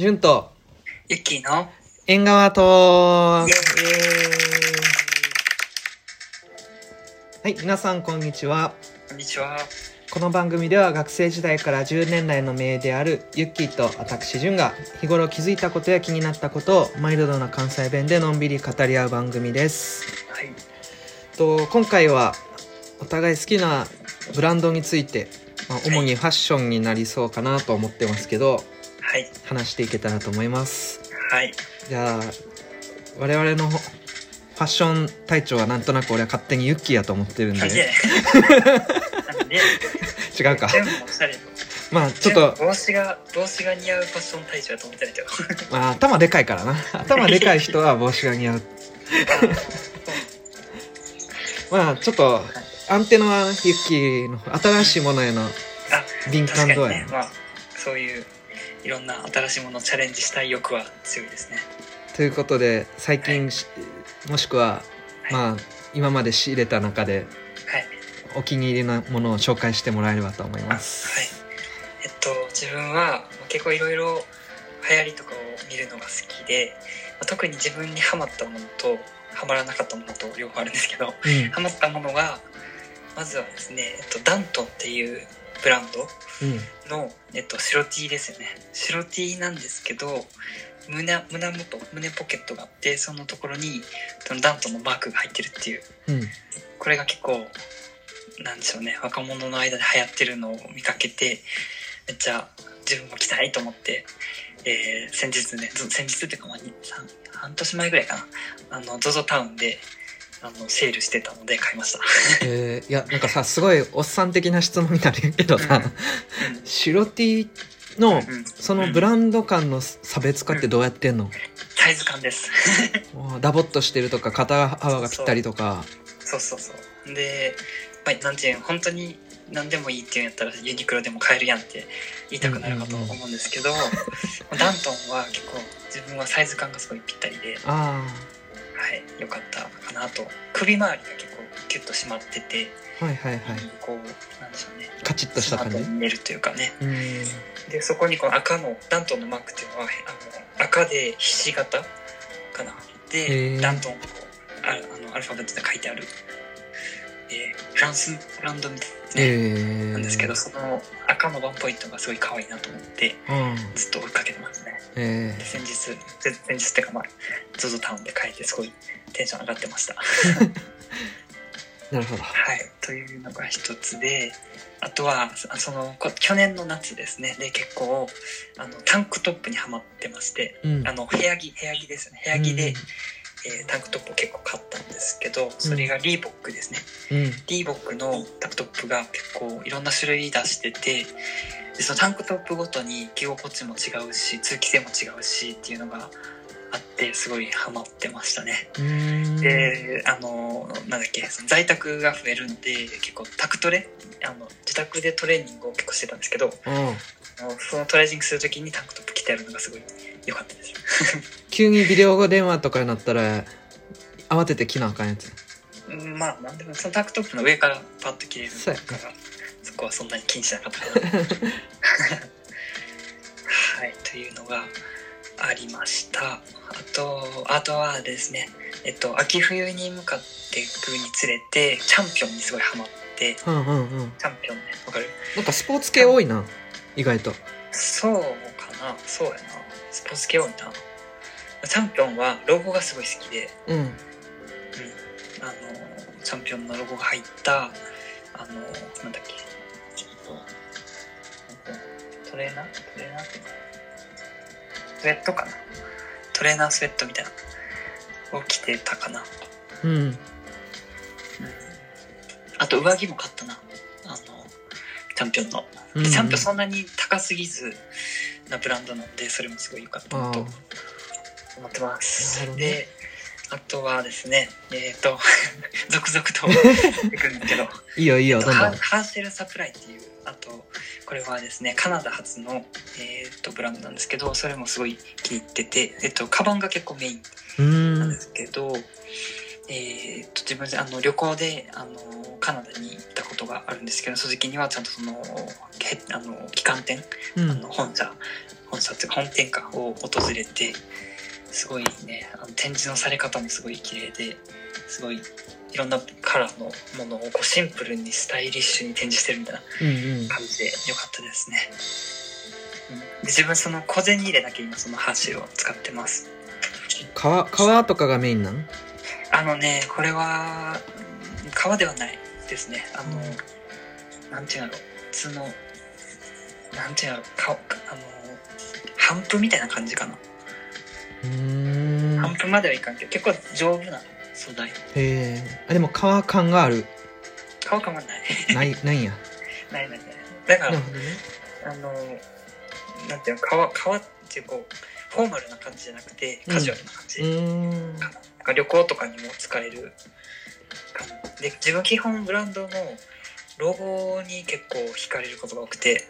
純とユッキーの？縁側とはい、皆さんこんにちは。こんにちは。この番組では学生時代から10年来の名であるユッキーと私純が日頃気づいたことや気になったことをマイルドな関西弁でのんびり語り合う番組です。はい。と今回はお互い好きなブランドについて、まあ、主にファッションになりそうかなと思ってますけどはい。話していけたらと思います。はい。じゃあ我々のファッション隊長はなんとなく俺は勝手にユッキーやと思ってるんで 違うか全部おしゃれ。まあちょっと、帽子が、帽子が似合うファッション大賞だと思ってないけど。まあ、頭でかいからな頭でかい人は帽子が似合う まあちょっとアンテナはユッキーの新しいものへのあ、敏感度合いね。まあ、そういう、いろんな新しいものをチャレンジしたい欲は強いですね。ということで最近しもしくはまあ今まで仕入れた中ではい。お気に入りのものを紹介してもらえればと思いあはいます。えっと、自分は結構いろいろ流行りとかを見るのが好きで、まあ特に自分にハマったものと、ハマらなかったものと両方あるんですけど、うんハマったものがまずはですね、えっと、ダントンっていうブランドうん。の、えっと、白 T ですよね。白 T なんですけど胸胸元胸ポケットがあってそのところにそのダントンのマークが入ってるっていう。うん。これが結構なんでしょうね。若者の間で流行ってるのを見かけてめっちゃ自分も着たいと思って、えー先日ねず先日っていうか、まあ、半年前ぐらいかな。あの ZOZO タウンであのセールしてたので買いました。えーいやなんかさすごいおっさん的な質問になるけどさ、うん。白 T のうん。そのブランド間の差別化ってどうやってんの、サイズ感です。ダボっとしてるとか肩幅がぴったりとか。そうそうそう。で、まあ、なんていうの本当に何でもいいっていうんやったらユニクロでも買えるやんって言いたくなるかと思うんですけど、ダントンは結構自分はサイズ感がすごいぴったりで、あはい、よかったかなと。首周りが結構キュッと締まってて、あはいはいはい。こうなんでしょうね。カチッとした感じ？見えるというかね。うん。でそこにこの赤のダントンのマークっていうのはあの赤でひし形かな。へでー。ダントンこうああのアルファベットで書いてある、えーフランスブランドみたいなね、えー、なんですけどその赤のワンポイントがすごい可愛いなと思ってうん。ずっと追いかけてますね。えで先日せ先日っていうかまあ ZOZO タウンで買えてすごいテンション上がってました。ー、なるほど。はい、というのが一つであとはそそのこ去年の夏ですね。で結構あのタンクトップにはまってましてうん。あの部屋着部屋着ですよね。部屋着で、えータンクトップを結構買ったんですけどそれがリーボックですね、うん。リーボックのタンクトップが結構いろんな種類出しててでそのタンクトップごとに着心地も違うし通気性も違うしっていうのがあってすごいハマってましたね。うん。であのなんだっけその在宅が増えるんで結構タクトレあの自宅でトレーニングを結構してたんですけどうん。そのトレーニングする時にタンクトップ着てやるのがすごい良かったです急にビデオ電話とかになったら慌てて着なあかんやつ。うんまあなんでもそのタンクトップの上からパッと着れるからそこはそんなに気にしなかったはいというのがありました。あとあとはですねえっと秋冬に向かっていくにつれてチャンピオンにすごいハマってうんうんうん。チャンピオンねわかる？なんかスポーツ系多いな意外と。そうかなそうやなスポーツ系多いな。チャンピオンはロゴがすごい好きで、うん。うん、あのチャンピオンのロゴが入ったあのなんだっけ。トレーナー？トレーナー？スウェットかな？トレーナースウェットみたいなのを着てたかな、うん。うん、あと上着も買ったな。あのチャンピオンの。うん。でチャンピオンそんなに高すぎずなブランドなんでそれもすごい良かったなとあ思ってます。ね。であとはですねえっ、と 続々と いくんだけど。いいよいいよどんどん。ハハーシェルサプライっていうあとこれはですねカナダ発の、えー、とブランドなんですけどそれもすごい気に入ってて、えっとカバンが結構メインうなんでんすけど、えー、と自分であの旅行であのカナダにことがあるんですけどその時にはちゃんとそのへあの旗艦店、うん。あの本社本社っていうか本店かを訪れてすごいねあの展示のされ方もすごい綺麗ですごいいろんなカラーのものをこうシンプルにスタイリッシュに展示してるみたいなうんうん。感じで良かったですね、うん、で自分その小銭入れだけ今そのハーシルを使ってます。革革とかがメインなんあのねこれはうん革ではないですね。あの、なんていうんだろう。普通のなんていうんだろう。かあの帆布みたいな感じかな、うーん。帆布まではいかんけど結構丈夫な素材。へえあでも革感がある。革感はない。ない ないんや。ないないない。だから、ね。あのなんていうの革革っていうこうフォーマルな感じじゃなくてカジュアルな感じ、うーん。かな旅行とかにも使えるで自分基本ブランドのロゴに結構惹かれることが多くて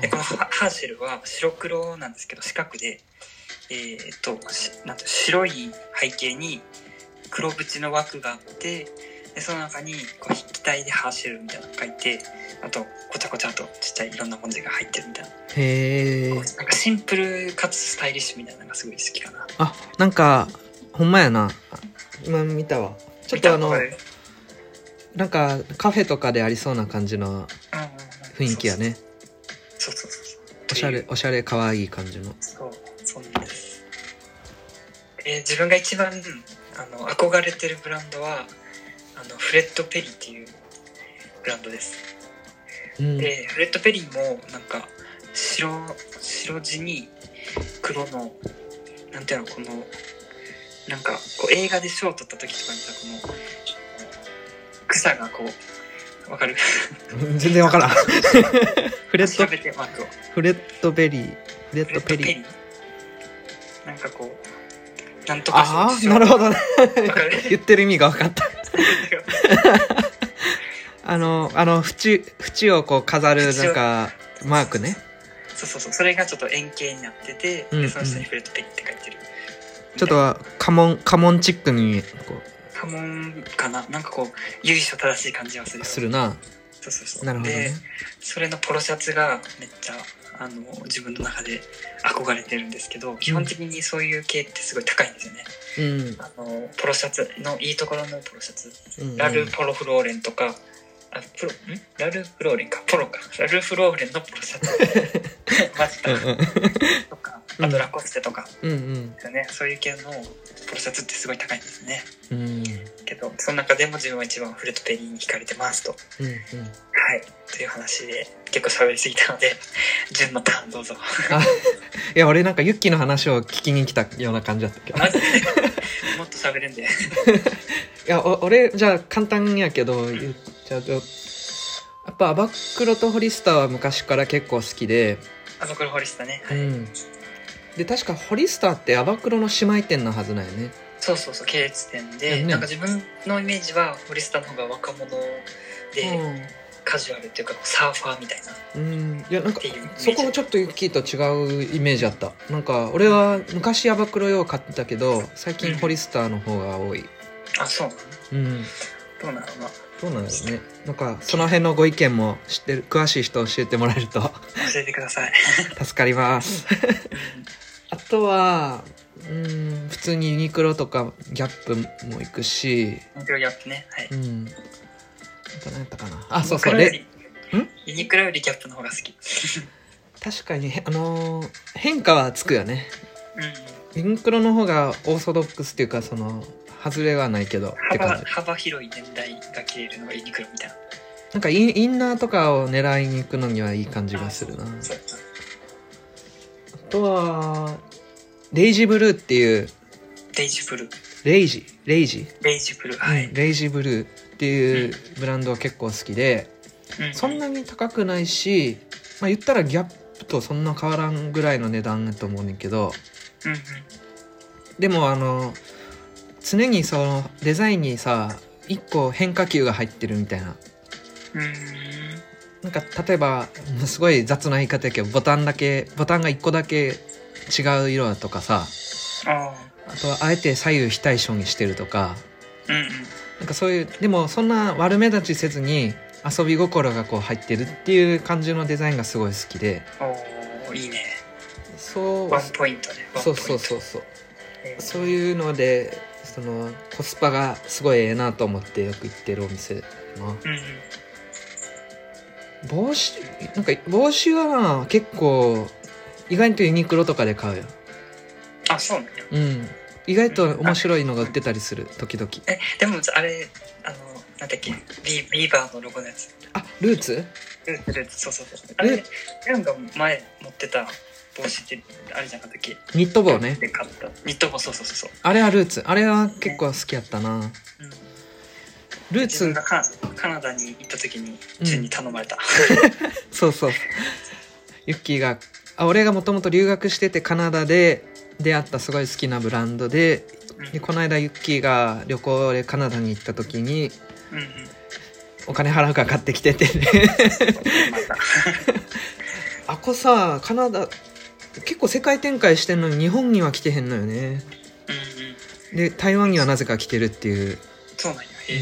でこのハハーシェルは白黒なんですけど四角でえーっとしなんていうの白い背景に黒縁の枠があってでその中にこう筆記体でハーシェルみたいなの書いてあとこちゃこちゃとちっちゃいいろんな文字が入ってるみたいな。へえんかシンプルかつスタイリッシュみたいなのがすごい好きかな。あなんかほんまやな。今見たわちょっとあのなんかカフェとかでありそうな感じの雰囲気やね。そうそうそうおしゃれおしゃれ可愛い感じの。そうそうなんです。えー自分が一番あの憧れてるブランドはあのフレッド・ペリーっていうブランドです。うん。でフレッド・ペリーもなんか白白地に黒のなんていうのこのなんかこう映画で賞を取った時とかにさこの草がこうわかる？全然わからん。フレッ調ドフレッドベリー。フレッドペリー。ー。なんかこうなんとかああ賞なるほどね。言ってる意味が分かった。あのあの縁縁をこう飾るなんかマークね。そうそうそう。それがちょっと円形になってて、うんうんでその下にフレッドペリーって書いてるちょっと家紋家紋チックにこ家紋かな。なんかこう由緒正しい感じはするうするな。そうそうそう。なるほどね。でそれのポロシャツがめっちゃあの自分の中で憧れてるんですけど基本的にそういう系ってすごい高いんですよね、うん。あのポロシャツのいいところのポロシャツ。うん。ラル・ポロフローレンとか、あ、プロ、ん？ラルフローレンか、ポロか。ラルフローレンのポロシャツ。マジうんうん。とか、うんあとラコステとか、うんうんね。そういう系のポロシャツってすごい高いんですね。うんけど、その中でも自分は一番フレット・ペリーに惹かれてますと。うんうんはい。という話で、結構喋りすぎたので、順のターンどうぞ。あいや俺なんかユッキーの話を聞きに来たような感じだったけ？どもっと喋るんで。やお俺じゃあ簡単やけど言っちゃうとやっぱアバクロとホリスターは昔から結構好きであの、これホリスタね。はい。うんで確かホリスターってアバクロの姉妹店のはずなんよね。そうそうそう、系列店で、ね。なんか自分のイメージはホリスタの方が若者で、カジュアルっていうかサーファーみたいな。っうん。いやなんかそこもちょっとユッキーと違うイメージあった。なんか俺は昔アバクロ用買ってたけど最近ホリスターの方が多い。あそうなの？うん。どうなの？などうなんですね。なんかその辺のご意見も知ってる詳しい人教えてもらえると。教えてください。助かります。あ とはうん普通にユニクロとかギャップも行くし。ユニクロギャップね。はい。うん。あと何やったかな。あそうそう。レユニクロよりん？ユニクロよりギャップの方が好き。確かにあのー変化はつくよね。うん。ユニクロの方がオーソドックスっていうかその外れはないけど幅幅広い年代が着れるのがユニクロみたいな。なんかインインナーとかを狙いに行くのにはいい感じがするな。あとはレイジブルーっていうレイジブルー。レイジレイジ、レイジブルー。はい、レイジブルーっていうブランドは結構好きで、うん。そんなに高くないし、まあ、言ったらギャップとそんな変わらんぐらいの値段だと思うねんけどうんうん。でもあの常にそのデザインにさ一個変化球が入ってるみたいな。うーん。なんか例えばもうすごい雑な言い方やけどボタンだけボタンが1個だけ違う色だとかさああとはあえて左右非対称にしてるとかあうんうんなんかそういうでもそんな悪目立ちせずに遊び心がこう入ってるっていう感じのデザインがすごい好きで。おーいいね。そうワンポイントねワンそうそうそうそう。えーそういうのでそのコスパがすごいええなと思ってよく行ってるお店な。うんうん。帽子なんか帽子はな結構意外とユニクロとかで買う。よあそうなんや。うん。意外と面白いのが売ってたりする時々。えでもあれあのなんだっけ？ビビーバーのロゴのやつ。あルーツ？ルーツルーツ。そうそうそう。あれレオンが前持ってた帽子ってあれじゃなかったっけ？ニット帽ね。で買った。ニット帽そうそうそうそう。あれはルーツ。あれは結構好きやったな。うん。ルーツ？がカカナダに行った時にジュンに頼まれた、そうそう。ユッキーがあ俺がもともと留学しててカナダで出会ったすごい好きなブランドでうん。でこの間ユッキーが旅行でカナダに行った時にうんうん。お金払うから買ってきててあこさカナダ結構世界展開してんのに日本には来てへんのよね。うんうん。で台湾にはなぜか来てるっていう、そうなんやへえ。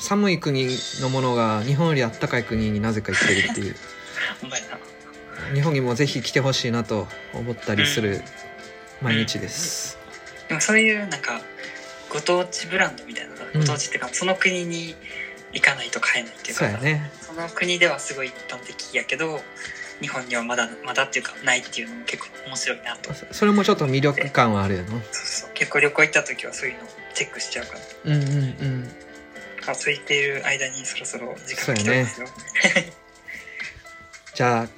寒い国のものが日本よりあったかい国になぜか行ってるっていう。ほんまやな日本にもぜひ来てほしいなと思ったりする毎日です、でもそういうなんかご当地ブランドみたいなうん。ご当地っていうか、その国に行かないと買えないっていうかそうやね。その国ではすごい一般的やけど日本にはまだまだっていうかないっていうのも結構面白いなと。そうそそれもちょっと魅力感はあるよな。そう結構旅行行った時はそういうのチェックしちゃうから。うんうんうん。あそう言っている間にそろそろ時間来てますよ。じゃあ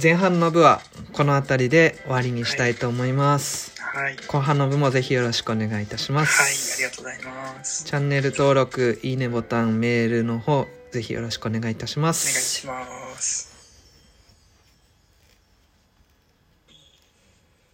前半の部はこの辺りで終わりにしたいと思います、はい。後半の部もぜひよろしくお願いいたしまはいすありがとうございます。チャンネル登録いいねボタンメールの方ぜひよろしくお願いいたしまお願いすします